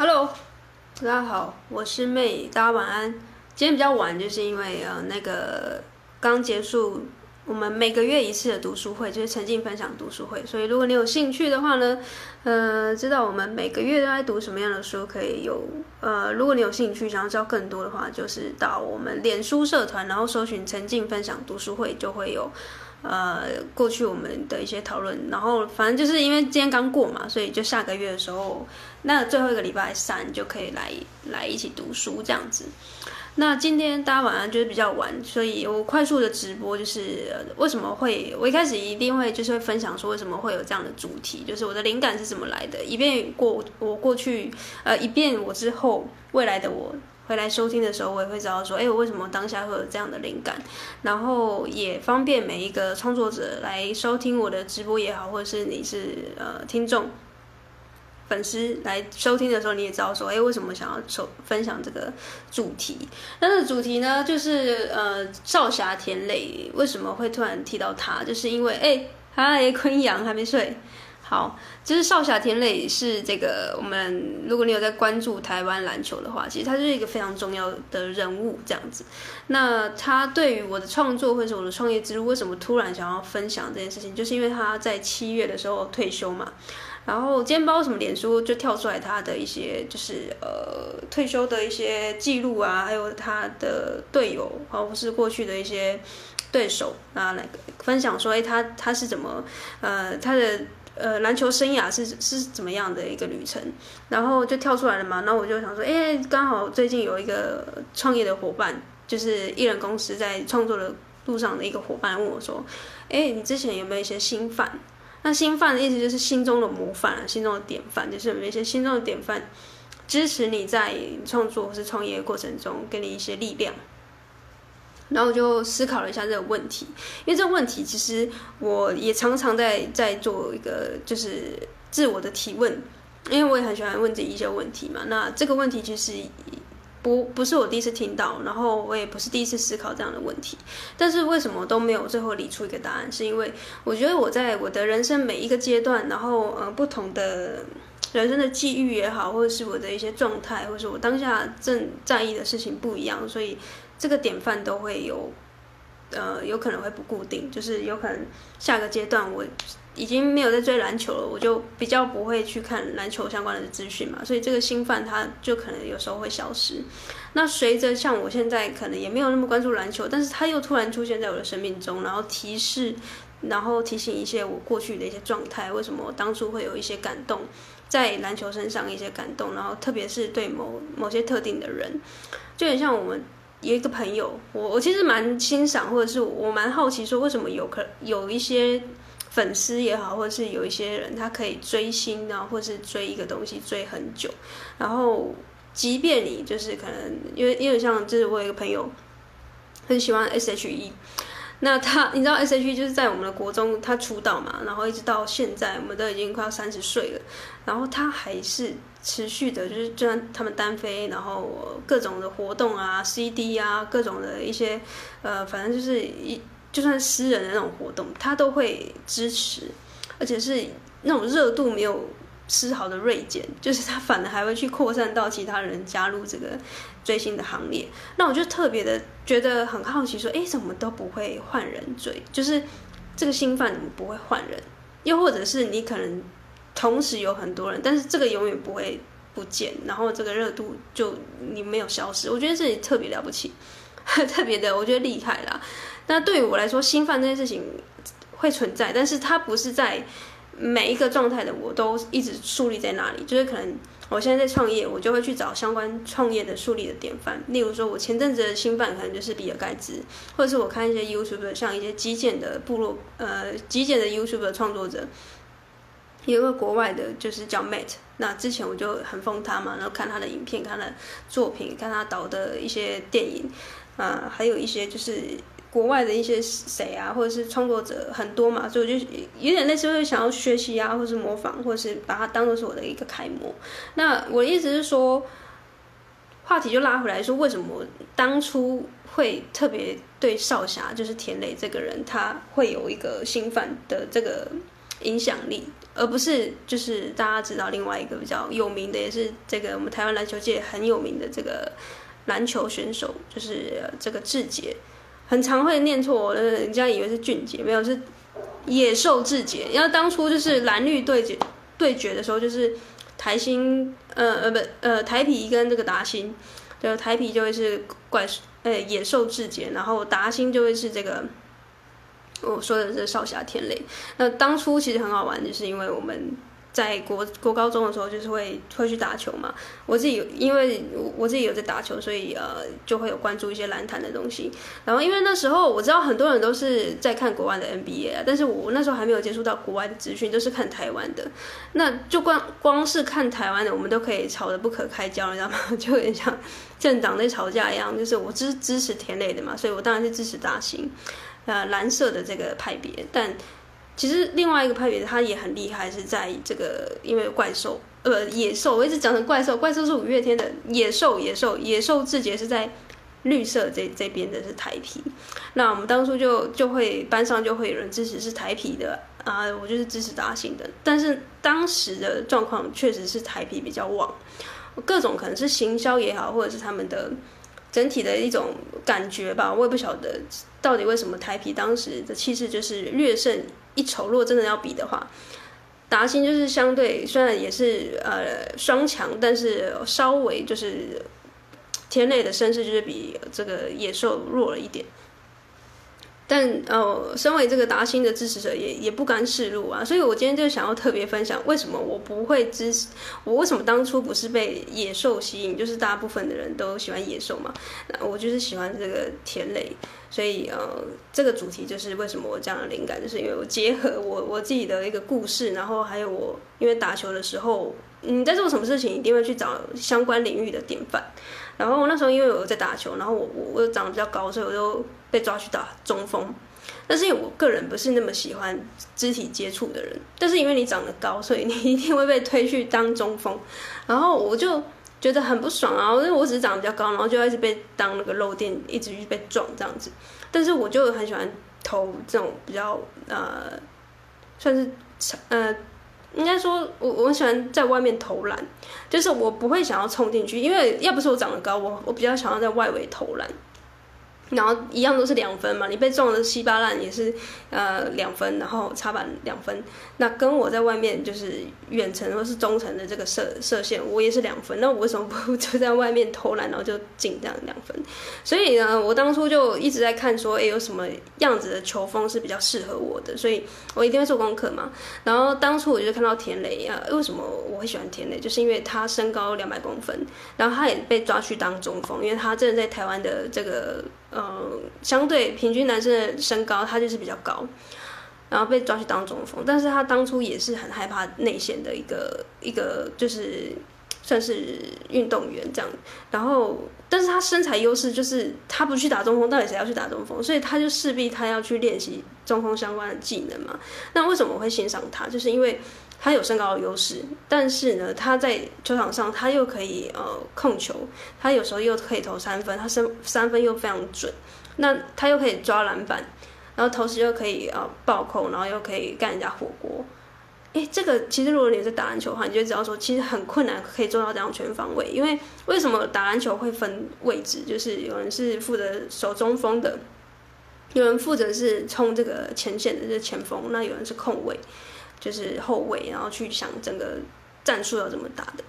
Hello，大家好，我是 May，大家晚安。今天比较晚，就是因为呃那个刚结束我们每个月一次的读书会，就是沉浸分享读书会。所以如果你有兴趣的话呢，呃，知道我们每个月都在读什么样的书，可以有呃，如果你有兴趣想要知道更多的话，就是到我们脸书社团，然后搜寻沉浸分享读书会，就会有。呃，过去我们的一些讨论，然后反正就是因为今天刚过嘛，所以就下个月的时候，那最后一个礼拜三就可以来来一起读书这样子。那今天大家晚上就是比较晚，所以我快速的直播就是为什么会我一开始一定会就是会分享说为什么会有这样的主题，就是我的灵感是怎么来的，以便过我过去呃，以便我之后未来的我。回来收听的时候，我也会知道说，哎，我为什么当下会有这样的灵感，然后也方便每一个创作者来收听我的直播也好，或者是你是呃听众、粉丝来收听的时候，你也知道说，哎，为什么想要收分享这个主题？那这个主题呢，就是呃少侠田磊为什么会突然提到他，就是因为哎，嗨，坤阳还没睡。好，就是少侠田磊是这个我们，如果你有在关注台湾篮球的话，其实他是一个非常重要的人物这样子。那他对于我的创作或者是我的创业之路，为什么突然想要分享这件事情，就是因为他在七月的时候退休嘛。然后今天不知道什么脸书就跳出来他的一些就是呃退休的一些记录啊，还有他的队友或是过去的一些对手啊，来分享说，哎，他他是怎么呃他的。呃，篮球生涯是是怎么样的一个旅程？然后就跳出来了嘛。然后我就想说，哎，刚好最近有一个创业的伙伴，就是艺人公司在创作的路上的一个伙伴问我说，哎，你之前有没有一些新范？那新范的意思就是心中的模范，啊心中的典范，就是有没有一些心中的典范支持你在创作或是创业过程中，给你一些力量。然后我就思考了一下这个问题，因为这个问题其实我也常常在在做一个就是自我的提问，因为我也很喜欢问自己一些问题嘛。那这个问题其实不不是我第一次听到，然后我也不是第一次思考这样的问题，但是为什么都没有最后理出一个答案？是因为我觉得我在我的人生每一个阶段，然后呃不同的人生的际遇也好，或者是我的一些状态，或者是我当下正在意的事情不一样，所以。这个典范都会有，呃，有可能会不固定，就是有可能下个阶段我已经没有在追篮球了，我就比较不会去看篮球相关的资讯嘛，所以这个新范它就可能有时候会消失。那随着像我现在可能也没有那么关注篮球，但是它又突然出现在我的生命中，然后提示，然后提醒一些我过去的一些状态，为什么我当初会有一些感动，在篮球身上一些感动，然后特别是对某某些特定的人，就很像我们。有一个朋友，我我其实蛮欣赏，或者是我蛮好奇，说为什么有可有一些粉丝也好，或者是有一些人他可以追星啊，或是追一个东西追很久，然后即便你就是可能因为因为像就是我有一个朋友很喜欢 S.H.E。那他，你知道 S.H.E 就是在我们的国中他出道嘛，然后一直到现在，我们都已经快要三十岁了，然后他还是持续的，就是就像他们单飞，然后各种的活动啊、CD 啊，各种的一些，呃，反正就是一就算私人的那种活动，他都会支持，而且是那种热度没有丝毫的锐减，就是他反而还会去扩散到其他人加入这个追星的行列。那我就特别的觉得很好奇，说，哎，怎么都不会换人追？就是这个新犯怎么不会换人？又或者是你可能同时有很多人，但是这个永远不会不见，然后这个热度就你没有消失。我觉得这里特别了不起，特别的，我觉得厉害啦。那对于我来说，新犯这件事情会存在，但是它不是在。每一个状态的我都一直树立在那里，就是可能我现在在创业，我就会去找相关创业的树立的典范。例如说，我前阵子的新范可能就是比尔盖茨，或者是我看一些 YouTube，像一些极简的部落，呃，极简的 YouTube 的创作者，有一个国外的，就是叫 Matt。那之前我就很疯他嘛，然后看他的影片，看他的作品，看他导的一些电影，啊、呃，还有一些就是。国外的一些谁啊，或者是创作者很多嘛，所以我就有点类似会想要学习啊，或是模仿，或者是把它当做是我的一个楷模。那我的意思是说，话题就拉回来说，为什么当初会特别对少侠，就是田磊这个人，他会有一个心范的这个影响力，而不是就是大家知道另外一个比较有名的，也是这个我们台湾篮球界很有名的这个篮球选手，就是这个志杰，很常会念错，人家以为是俊杰，没有是野兽志杰。因为当初就是蓝绿对决对决的时候，就是台新呃呃不呃台啤跟这个达欣，就台啤就会是怪呃野兽志杰，然后达欣就会是这个。我说的是少侠天雷。那当初其实很好玩，就是因为我们在国国高中的时候，就是会会去打球嘛。我自己有，因为我自己有在打球，所以呃就会有关注一些篮坛的东西。然后因为那时候我知道很多人都是在看国外的 NBA 啊，但是我那时候还没有接触到国外的资讯，都是看台湾的。那就光光是看台湾的，我们都可以吵得不可开交，你知道吗？就有点像政党在吵架一样。就是我支支持田垒的嘛，所以我当然是支持达欣。呃，蓝色的这个派别，但其实另外一个派别他也很厉害，是在这个因为怪兽呃野兽，我一直讲成怪兽，怪兽是五月天的野兽，野兽野兽志杰是在绿色这这边的是台啤，那我们当初就就会班上就会有人支持是台啤的啊，我就是支持达欣的，但是当时的状况确实是台啤比较旺，各种可能是行销也好，或者是他们的。整体的一种感觉吧，我也不晓得到底为什么台啤当时的气势就是略胜一筹。如果真的要比的话，达欣就是相对虽然也是呃双强，但是稍微就是田垒的身世就是比这个野兽弱了一点。但呃，身为这个达欣的支持者也，也不甘示弱啊。所以我今天就想要特别分享，为什么我不会支持，我为什么当初不是被野兽吸引，就是大部分的人都喜欢野兽嘛。那我就是喜欢这个田磊，所以呃，这个主题就是为什么我这样的灵感，就是因为我结合我我自己的一个故事，然后还有我因为打球的时候，你在做什么事情，一定会去找相关领域的典范。然后那时候因为我在打球，然后我我我又长得比较高，所以我就被抓去打中锋。但是因为我个人不是那么喜欢肢体接触的人，但是因为你长得高，所以你一定会被推去当中锋。然后我就觉得很不爽啊，因为我只是长得比较高，然后就一直被当那个肉垫，一直被撞这样子。但是我就很喜欢投这种比较呃，算是呃。应该说，我我喜欢在外面投篮，就是我不会想要冲进去，因为要不是我长得高，我我比较想要在外围投篮。然后一样都是两分嘛，你被撞的稀巴烂也是呃两分，然后插板两分。那跟我在外面就是远程或是中程的这个射射线，我也是两分。那我为什么不就在外面投篮，然后就进这样两分？所以呢，我当初就一直在看说，哎，有什么样子的球风是比较适合我的？所以我一定会做功课嘛。然后当初我就看到田垒啊，为什么我会喜欢田垒？就是因为他身高两百公分，然后他也被抓去当中锋，因为他真的在台湾的这个。呃，相对平均男生的身高，他就是比较高，然后被抓去当中锋。但是他当初也是很害怕内线的一个一个，就是算是运动员这样。然后，但是他身材优势就是他不去打中锋，到底谁要去打中锋？所以他就势必他要去练习中锋相关的技能嘛。那为什么我会欣赏他？就是因为。他有身高的优势，但是呢，他在球场上他又可以呃控球，他有时候又可以投三分，他三三分又非常准，那他又可以抓篮板，然后同时又可以呃暴扣，然后又可以干人家火锅。诶，这个其实如果你是打篮球的话，你就知道说其实很困难可以做到这样全方位。因为为什么打篮球会分位置？就是有人是负责守中锋的，有人负责是冲这个前线的，就是前锋，那有人是控卫。就是后卫，然后去想整个战术要怎么打的。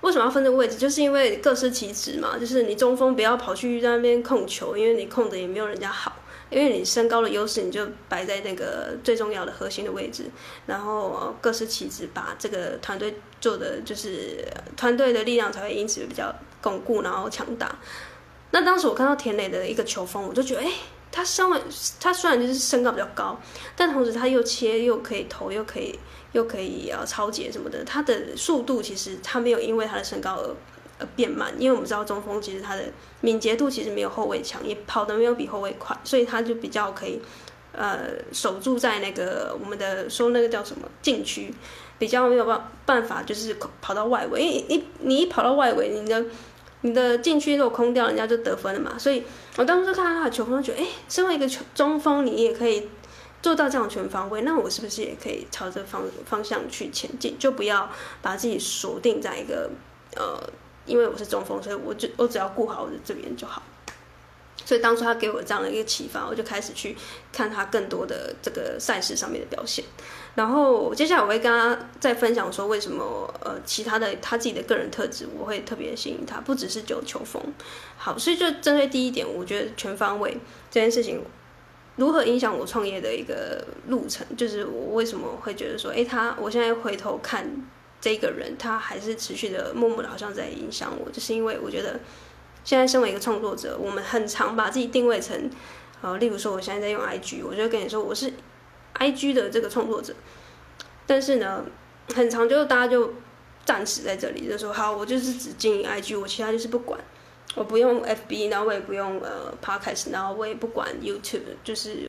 为什么要分这个位置？就是因为各司其职嘛。就是你中锋不要跑去在那边控球，因为你控的也没有人家好。因为你身高的优势，你就摆在那个最重要的核心的位置。然后各司其职，把这个团队做的就是团队的力量才会因此比较巩固，然后强大。那当时我看到田磊的一个球风，我就觉得，哎。他身为他虽然就是身高比较高，但同时他又切又可以投又可以又可以呃抄截什么的，他的速度其实他没有因为他的身高而而变慢，因为我们知道中锋其实他的敏捷度其实没有后卫强，也跑得没有比后卫快，所以他就比较可以呃守住在那个我们的说那个叫什么禁区，比较没有办办法就是跑到外围，因为你你一跑到外围，你的。你的禁区如果空掉，人家就得分了嘛。所以我当时看到他的球风，觉得，哎，身为一个球中锋，你也可以做到这样全方位，那我是不是也可以朝着方方向去前进？就不要把自己锁定在一个呃，因为我是中锋，所以我就我只要顾好我的这边就好。所以当初他给我这样的一个启发，我就开始去看他更多的这个赛事上面的表现。然后接下来我会跟他再分享说，为什么呃其他的他自己的个人特质我会特别吸引他，不只是九球风。好，所以就针对第一点，我觉得全方位这件事情。如何影响我创业的一个路程，就是我为什么会觉得说，哎，他我现在回头看这个人，他还是持续的默默的，好像在影响我，就是因为我觉得现在身为一个创作者，我们很常把自己定位成，呃，例如说我现在在用 IG，我就跟你说我是 IG 的这个创作者，但是呢，很长就大家就暂时在这里，就说好，我就是只经营 IG，我其他就是不管。我不用 FB，然后我也不用呃 Podcast，然后我也不管 YouTube，就是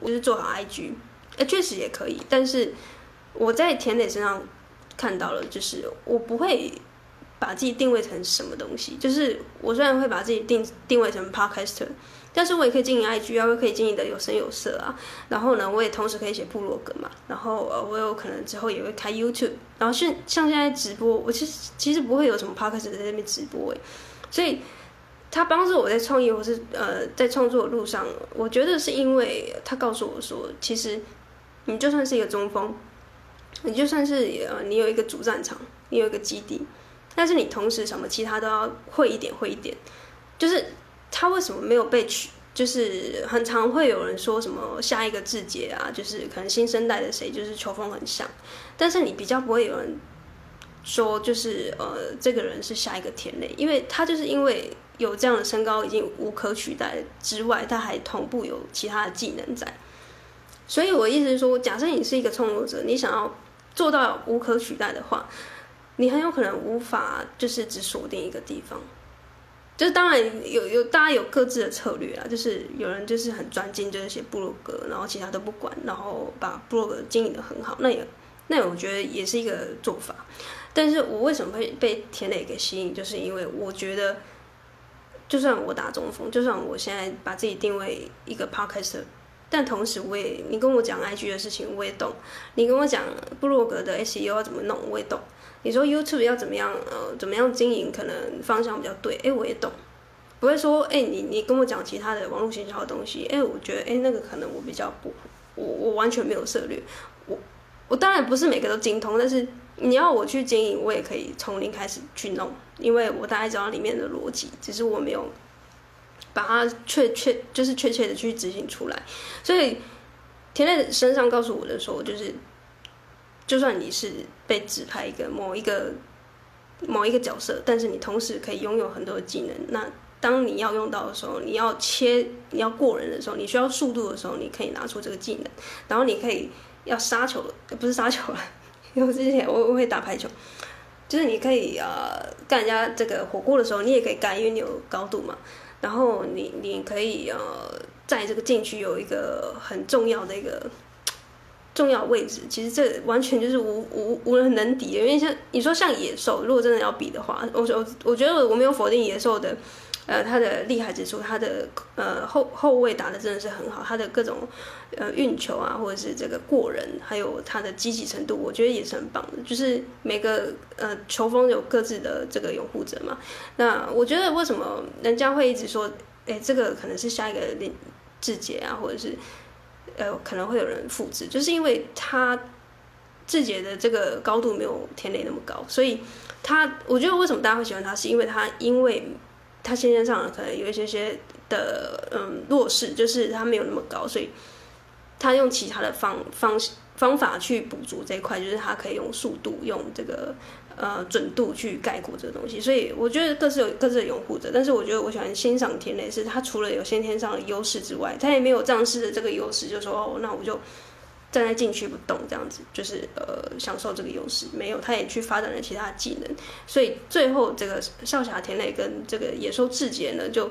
我就是做好 IG，呃，确实也可以。但是我在田磊身上看到了，就是我不会把自己定位成什么东西。就是我虽然会把自己定定位成 Podcaster，但是我也可以经营 IG 啊，我可以经营的有声有色啊。然后呢，我也同时可以写部落格嘛。然后呃，我有可能之后也会开 YouTube。然后像像现在直播，我其实其实不会有什么 p o c a s t 在那边直播哎。所以，他帮助我在创业或是呃在创作的路上，我觉得是因为他告诉我说，其实你就算是一个中锋，你就算是呃你有一个主战场，你有一个基地，但是你同时什么其他都要会一点会一点。就是他为什么没有被取？就是很常会有人说什么下一个志杰啊，就是可能新生代的谁就是球风很像，但是你比较不会有人。说就是呃，这个人是下一个田磊，因为他就是因为有这样的身高已经无可取代之外，他还同步有其他的技能在。所以我意思是说，假设你是一个创作者，你想要做到无可取代的话，你很有可能无法就是只锁定一个地方。就是当然有有大家有各自的策略啊，就是有人就是很专精，就是写部落格，然后其他都不管，然后把部落格经营的很好，那也那我觉得也是一个做法。但是我为什么会被田磊给吸引？就是因为我觉得，就算我打中锋，就算我现在把自己定位一个 podcaster，但同时我也，你跟我讲 IG 的事情我也懂，你跟我讲部落格的 SEO 要怎么弄我也懂，你说 YouTube 要怎么样呃怎么样经营，可能方向比较对，哎我也懂，不会说哎你你跟我讲其他的网络营销的东西，哎我觉得哎那个可能我比较不，我我完全没有涉猎，我我当然不是每个都精通，但是。你要我去经营，我也可以从零开始去弄，因为我大概知道里面的逻辑，只是我没有把它确确就是确切的去执行出来。所以田磊身上告诉我的时候，就是就算你是被指派一个某一个某一个角色，但是你同时可以拥有很多的技能。那当你要用到的时候，你要切你要过人的时候，你需要速度的时候，你可以拿出这个技能。然后你可以要杀球，不是杀球了。因为之前我我会打排球，就是你可以呃干人家这个火锅的时候，你也可以干，因为你有高度嘛。然后你你可以呃在这个禁区有一个很重要的一个重要位置，其实这完全就是无无无人能敌的。因为像你说像野兽，如果真的要比的话，我我我觉得我没有否定野兽的。呃，他的厉害之处，他的呃后后卫打得真的是很好，他的各种呃运球啊，或者是这个过人，还有他的积极程度，我觉得也是很棒的。就是每个呃球风有各自的这个拥护者嘛。那我觉得为什么人家会一直说，哎，这个可能是下一个林志杰啊，或者是呃可能会有人复制，就是因为他志杰的这个高度没有田磊那么高，所以他我觉得为什么大家会喜欢他，是因为他因为。他先天上可能有一些些的嗯弱势，就是他没有那么高，所以他用其他的方方方法去补足这一块，就是他可以用速度、用这个呃准度去概括这个东西。所以我觉得各自有各自的拥护者，但是我觉得我喜欢欣赏田磊，是他除了有先天上的优势之外，他也没有仗势的这个优势，就说哦，那我就。站在禁区不动，这样子就是呃享受这个优势。没有，他也去发展了其他技能，所以最后这个少侠田磊跟这个野兽志杰呢，就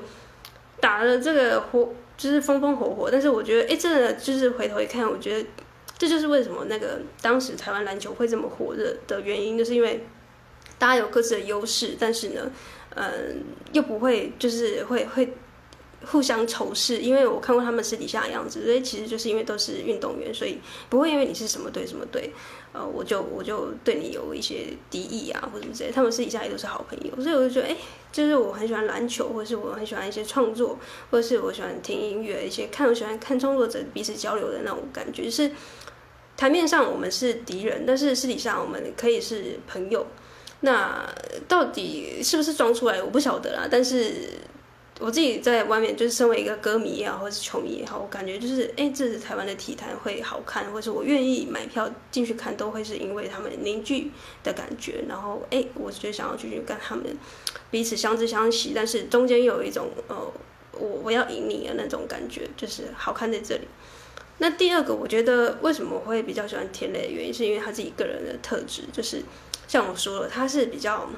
打了这个火，就是风风火火。但是我觉得，哎，真的就是回头一看，我觉得这就是为什么那个当时台湾篮球会这么火热的原因，就是因为大家有各自的优势，但是呢，嗯、又不会就是会会互相仇视，因为我看过他们私底下的样子，所以其实就是因为都是运动员，所以不会因为你是什么队什么队，呃，我就我就对你有一些敌意啊，或者什么之类。他们私底下也都是好朋友，所以我就觉得，哎，就是我很喜欢篮球，或者是我很喜欢一些创作，或者是我喜欢听音乐，一些看我喜欢看创作者彼此交流的那种感觉，就是台面上我们是敌人，但是私底下我们可以是朋友。那到底是不是装出来，我不晓得啦，但是。我自己在外面，就是身为一个歌迷也好，或是球迷也好，我感觉就是，哎，这是台湾的体坛会好看，或是我愿意买票进去看，都会是因为他们凝聚的感觉。然后，哎，我就想要继续跟他们彼此相知相惜，但是中间有一种，呃，我我要赢你的那种感觉，就是好看在这里。那第二个，我觉得为什么我会比较喜欢田垒的原因，是因为他自己个人的特质，就是像我说了，他是比较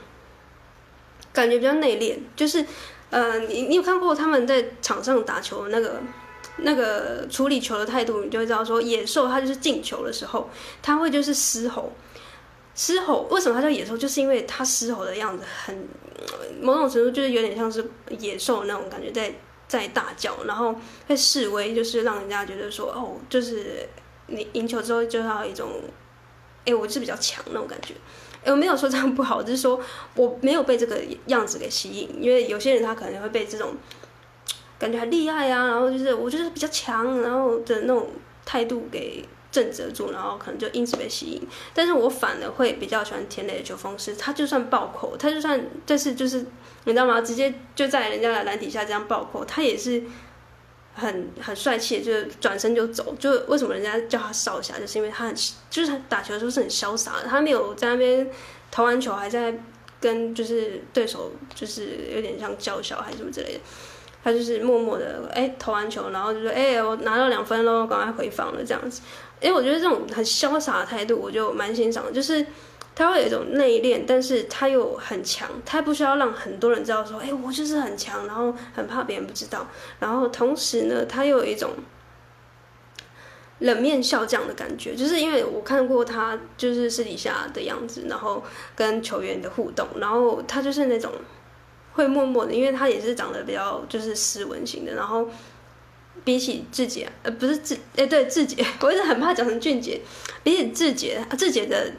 感觉比较内敛，就是。呃，你你有看过他们在场上打球的那个那个处理球的态度，你就会知道说，野兽他就是进球的时候，他会就是嘶吼，嘶吼。为什么他叫野兽？就是因为他嘶吼的样子很某种程度就是有点像是野兽那种感觉，在在大叫，然后会示威，就是让人家觉得说，哦，就是你赢球之后就要一种，哎，我是比较强那种感觉。我没有说这样不好，就是说我没有被这个样子给吸引，因为有些人他可能会被这种感觉很厉害啊，然后就是我就是比较强，然后的那种态度给震慑住，然后可能就因此被吸引。但是我反而会比较喜欢田磊的球风是，他就算暴扣，他就算但是就是你知道吗？直接就在人家的篮底下这样暴扣，他也是。很很帅气，就是转身就走。就为什么人家叫他少侠，就是因为他很，就是他打球的时候是很潇洒的。他没有在那边投完球，还在跟就是对手，就是有点像叫嚣还是什么之类的。他就是默默的，哎，投完球，然后就说，哎，我拿到两分喽，赶快回防了这样子。哎，我觉得这种很潇洒的态度，我就蛮欣赏，就是。他会有一种内敛，但是他又很强，他不需要让很多人知道说，哎，我就是很强，然后很怕别人不知道。然后同时呢，他又有一种冷面笑匠的感觉，就是因为我看过他就是私底下的样子，然后跟球员的互动，然后他就是那种会默默的，因为他也是长得比较就是斯文型的，然后比起志杰，呃，不是志，哎，对，志杰，我一直很怕讲成俊杰，比起志杰，志杰的。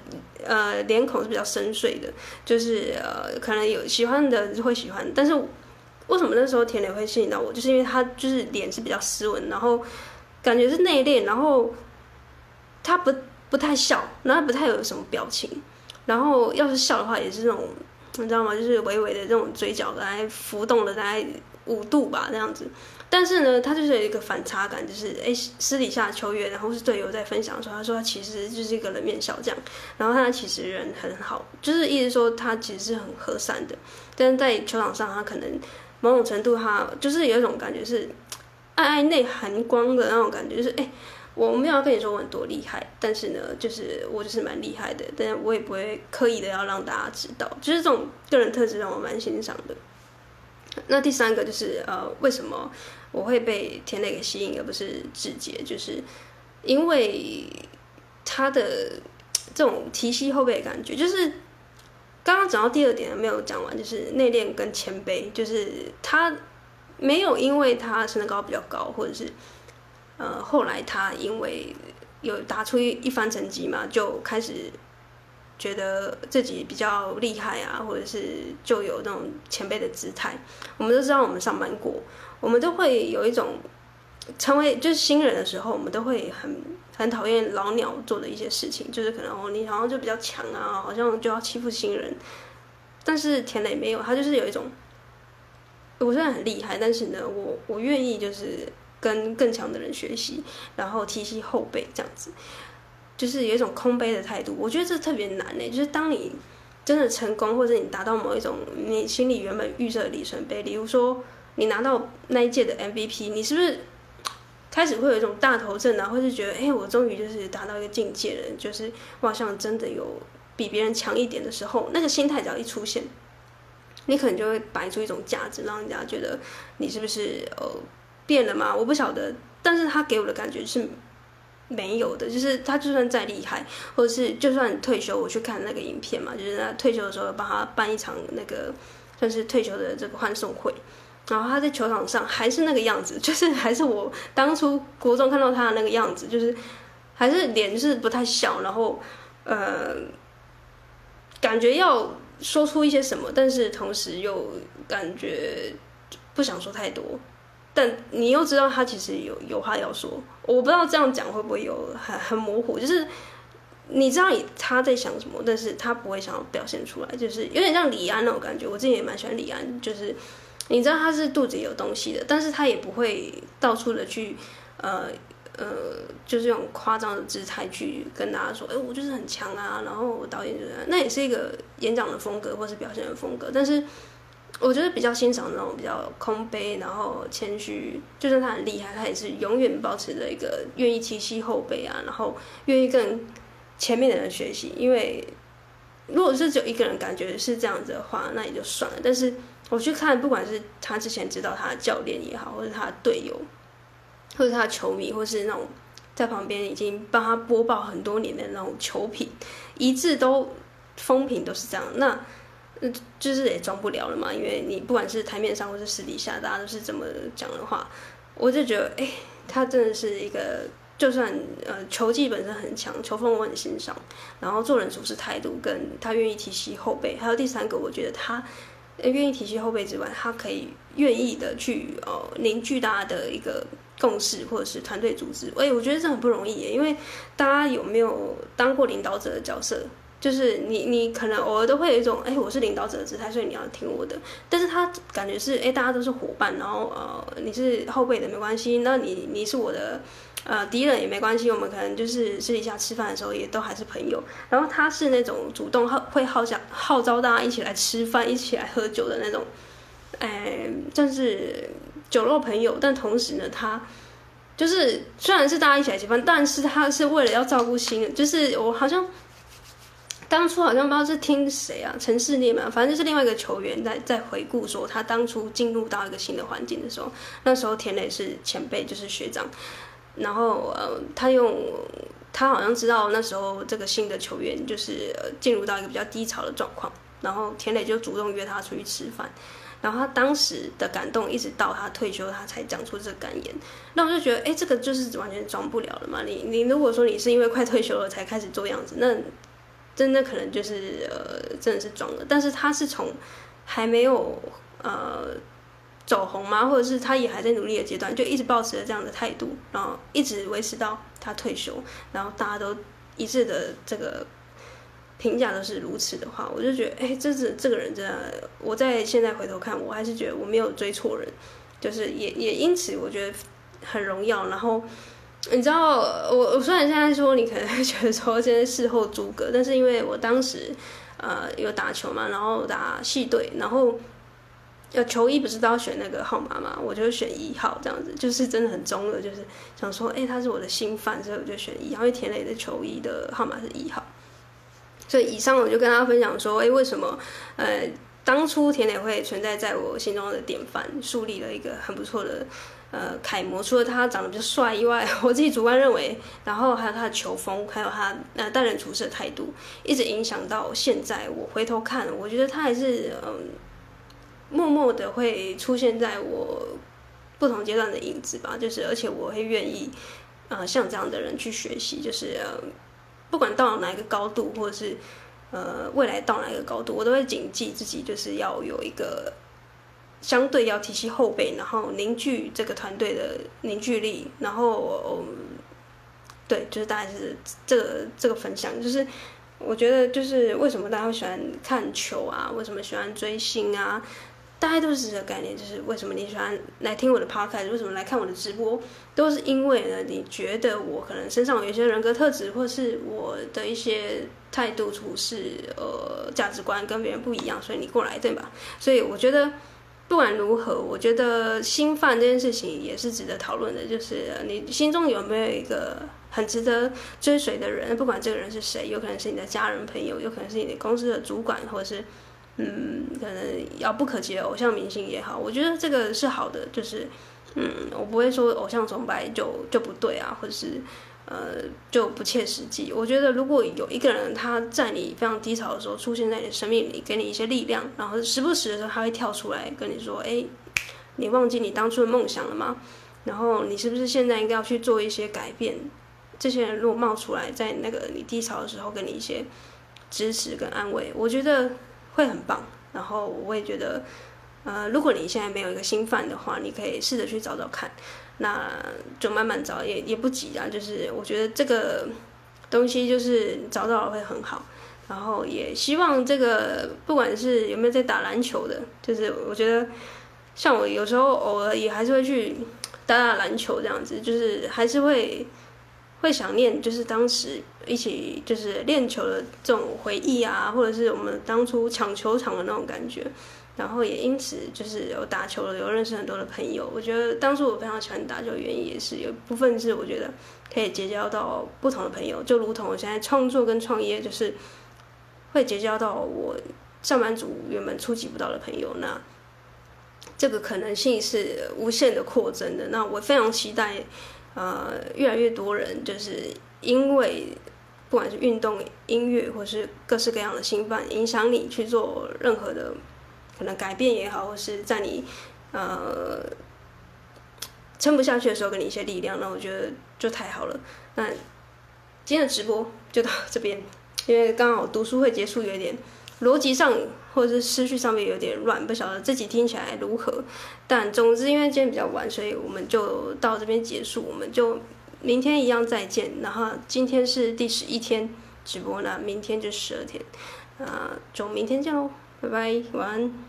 呃，脸孔是比较深邃的，就是呃，可能有喜欢的会喜欢，但是为什么那时候田磊会吸引到我？就是因为他就是脸是比较斯文，然后感觉是内敛，然后他不不太笑，然后不太有什么表情，然后要是笑的话也是那种你知道吗？就是微微的这种嘴角来浮动的大概五度吧，这样子。但是呢，他就是有一个反差感，就是哎，私底下球员然后是队友在分享说，他说他其实就是一个冷面笑匠，然后他其实人很好，就是意思说他其实是很和善的，但是在球场上他可能某种程度他就是有一种感觉是爱爱内含光的那种感觉，就是哎，我没有要跟你说我很多厉害，但是呢，就是我就是蛮厉害的，但是我也不会刻意的要让大家知道，就是这种个人特质让我蛮欣赏的。那第三个就是呃，为什么我会被田磊给吸引，而不是志杰？就是因为他的这种提膝后背的感觉。就是刚刚讲到第二点没有讲完，就是内敛跟谦卑。就是他没有因为他身高比较高，或者是呃后来他因为有打出一一番成绩嘛，就开始。觉得自己比较厉害啊，或者是就有那种前辈的姿态。我们都知道，我们上班过，我们都会有一种成为就是新人的时候，我们都会很很讨厌老鸟做的一些事情，就是可能哦，你好像就比较强啊，好像就要欺负新人。但是田磊没有，他就是有一种，我虽然很厉害，但是呢，我我愿意就是跟更强的人学习，然后提携后辈这样子。就是有一种空杯的态度，我觉得这特别难呢。就是当你真的成功，或者你达到某一种你心里原本预设的里程碑，比如说你拿到那一届的 MVP，你是不是开始会有一种大头症啊？或是觉得，哎、我终于就是达到一个境界了，就是我好像真的有比别人强一点的时候，那个心态只要一出现，你可能就会摆出一种架子，让人家觉得你是不是呃变了吗？我不晓得，但是他给我的感觉是。没有的，就是他就算再厉害，或者是就算退休，我去看那个影片嘛，就是他退休的时候帮他办一场那个算是退休的这个欢送会，然后他在球场上还是那个样子，就是还是我当初国中看到他的那个样子，就是还是脸是不太笑，然后呃，感觉要说出一些什么，但是同时又感觉不想说太多，但你又知道他其实有有话要说，我不知道这样讲会不会有很很模糊，就是你知道他在想什么，但是他不会想要表现出来，就是有点像李安那种感觉，我自己也蛮喜欢李安，就是。你知道他是肚子有东西的，但是他也不会到处的去，呃呃，就是用夸张的姿态去跟大家说，哎，我就是很强啊，然后导演就是，那也是一个演讲的风格或是表现的风格。但是我觉得比较欣赏那种比较空杯，然后谦虚，就算他很厉害，他也是永远保持着一个愿意提携后辈啊，然后愿意跟前面的人学习。因为如果是只有一个人感觉是这样子的话，那也就算了。但是我去看，不管是他之前知道他的教练也好，或者他的队友，或者他的球迷，或是那种在旁边已经帮他播报很多年的那种球品，一致都风评都是这样，那嗯就是也装不了了嘛。因为你不管是台面上或是私底下，大家都是这么讲的话，我就觉得，哎、他真的是一个，就算呃球技本身很强，球风我很欣赏，然后做人处事态度，跟他愿意提携后辈，还有第三个，我觉得他。愿意提携后辈之外，他可以愿意的去呃凝聚大家的一个共识，或者是团队组织。哎，我觉得这很不容易耶，因为大家有没有当过领导者的角色？就是你你可能偶尔都会有一种哎，我是领导者的姿态，所以你要听我的。但是他感觉是哎，大家都是伙伴，然后呃你是后辈的没关系，那你你是我的。呃，敌人也没关系，我们可能就是私底下吃饭的时候也都还是朋友。然后他是那种主动号会号召号召大家一起来吃饭、一起来喝酒的那种，哎，算是酒肉朋友。但同时呢，他就是虽然是大家一起来吃饭，但是他是为了要照顾新人。就是我好像当初好像不知道是听谁啊，陈世念嘛，反正就是另外一个球员在在回顾说，他当初进入到一个新的环境的时候，那时候田磊是前辈，就是学长。然后呃，他用他好像知道那时候这个新的球员就是进入到一个比较低潮的状况，然后田磊就主动约他出去吃饭，然后他当时的感动一直到他退休，他才讲出这个感言。那我就觉得，哎，这个就是完全装不了了嘛。你你如果说你是因为快退休了才开始做样子，那真的可能就是呃真的是装的。但是他是从还没有呃。走红吗？或者是他也还在努力的阶段，就一直保持着这样的态度，然后一直维持到他退休，然后大家都一致的这个评价都是如此的话，我就觉得，哎，这是这个人真的，我在现在回头看，我还是觉得我没有追错人，就是也也因此我觉得很荣耀。然后你知道，我我虽然现在说你可能会觉得说现在事后诸葛，但是因为我当时呃有打球嘛，然后打系队，然后。要球衣不是都要选那个号码嘛？我就选一号这样子，就是真的很中二，就是想说，哎、他是我的新饭，所以我就选一号。因为田磊的球衣的号码是一号，所以以上我就跟大家分享说，哎、为什么呃当初田磊会存在在我心中的典范，树立了一个很不错的呃楷模。除了他长得比较帅以外，我自己主观认为，然后还有他的球风，还有他呃待人处事的态度，一直影响到现在。我回头看，我觉得他还是嗯。默默的会出现在我不同阶段的影子吧，就是而且我会愿意，呃，像这样的人去学习，就是呃，不管到哪一个高度，或者是呃未来到哪一个高度，我都会谨记自己就是要有一个相对要提携后辈，然后凝聚这个团队的凝聚力，然后对，就是大概是这个这个分享，就是我觉得就是为什么大家会喜欢看球啊，为什么喜欢追星啊？大家都是这个概念，就是为什么你喜欢来听我的 podcast，为什么来看我的直播，都是因为呢，你觉得我可能身上有一些人格特质，或是我的一些态度处事、呃价值观跟别人不一样，所以你过来，对吧？所以我觉得不管如何，我觉得心犯这件事情也是值得讨论的，就是你心中有没有一个很值得追随的人，不管这个人是谁，有可能是你的家人朋友，有可能是你的公司的主管，或者是。嗯，可能遥不可及的偶像明星也好，我觉得这个是好的，就是，嗯，我不会说偶像崇拜就就不对啊，或者是，呃，就不切实际。我觉得如果有一个人他在你非常低潮的时候出现在你的生命里，给你一些力量，然后时不时的时候他会跳出来跟你说，哎，你忘记你当初的梦想了吗？然后你是不是现在应该要去做一些改变？这些人如果冒出来，在那个你低潮的时候给你一些支持跟安慰，我觉得会很棒。然后我也觉得，呃，如果你现在没有一个新犯的话，你可以试着去找找看，那就慢慢找，也也不急啊。就是我觉得这个东西就是找到了会很好。然后也希望这个不管是有没有在打篮球的，就是我觉得像我有时候偶尔也还是会去打打篮球这样子，就是还是会。会想念，就是当时一起就是练球的这种回忆啊，或者是我们当初抢球场的那种感觉，然后也因此就是有打球了，有认识很多的朋友。我觉得当初我非常喜欢打球的原因也是有部分是我觉得可以结交到不同的朋友，就如同我现在创作跟创业，就是会结交到我上班族原本触及不到的朋友。那这个可能性是无限的扩增的。那我非常期待。呃，越来越多人就是因为不管是运动、音乐，或是各式各样的新范，影响你去做任何的可能改变也好，或是在你呃撑不下去的时候给你一些力量，那我觉得就太好了。那今天的直播就到这边，因为刚好读书会结束，有点逻辑上。或者是思绪上面有点乱，不晓得自己听起来如何。但总之，因为今天比较晚，所以我们就到这边结束。我们就明天一样再见。然后今天是第十一天直播呢，明天就十二天。啊，就明天见喽，拜拜，晚安。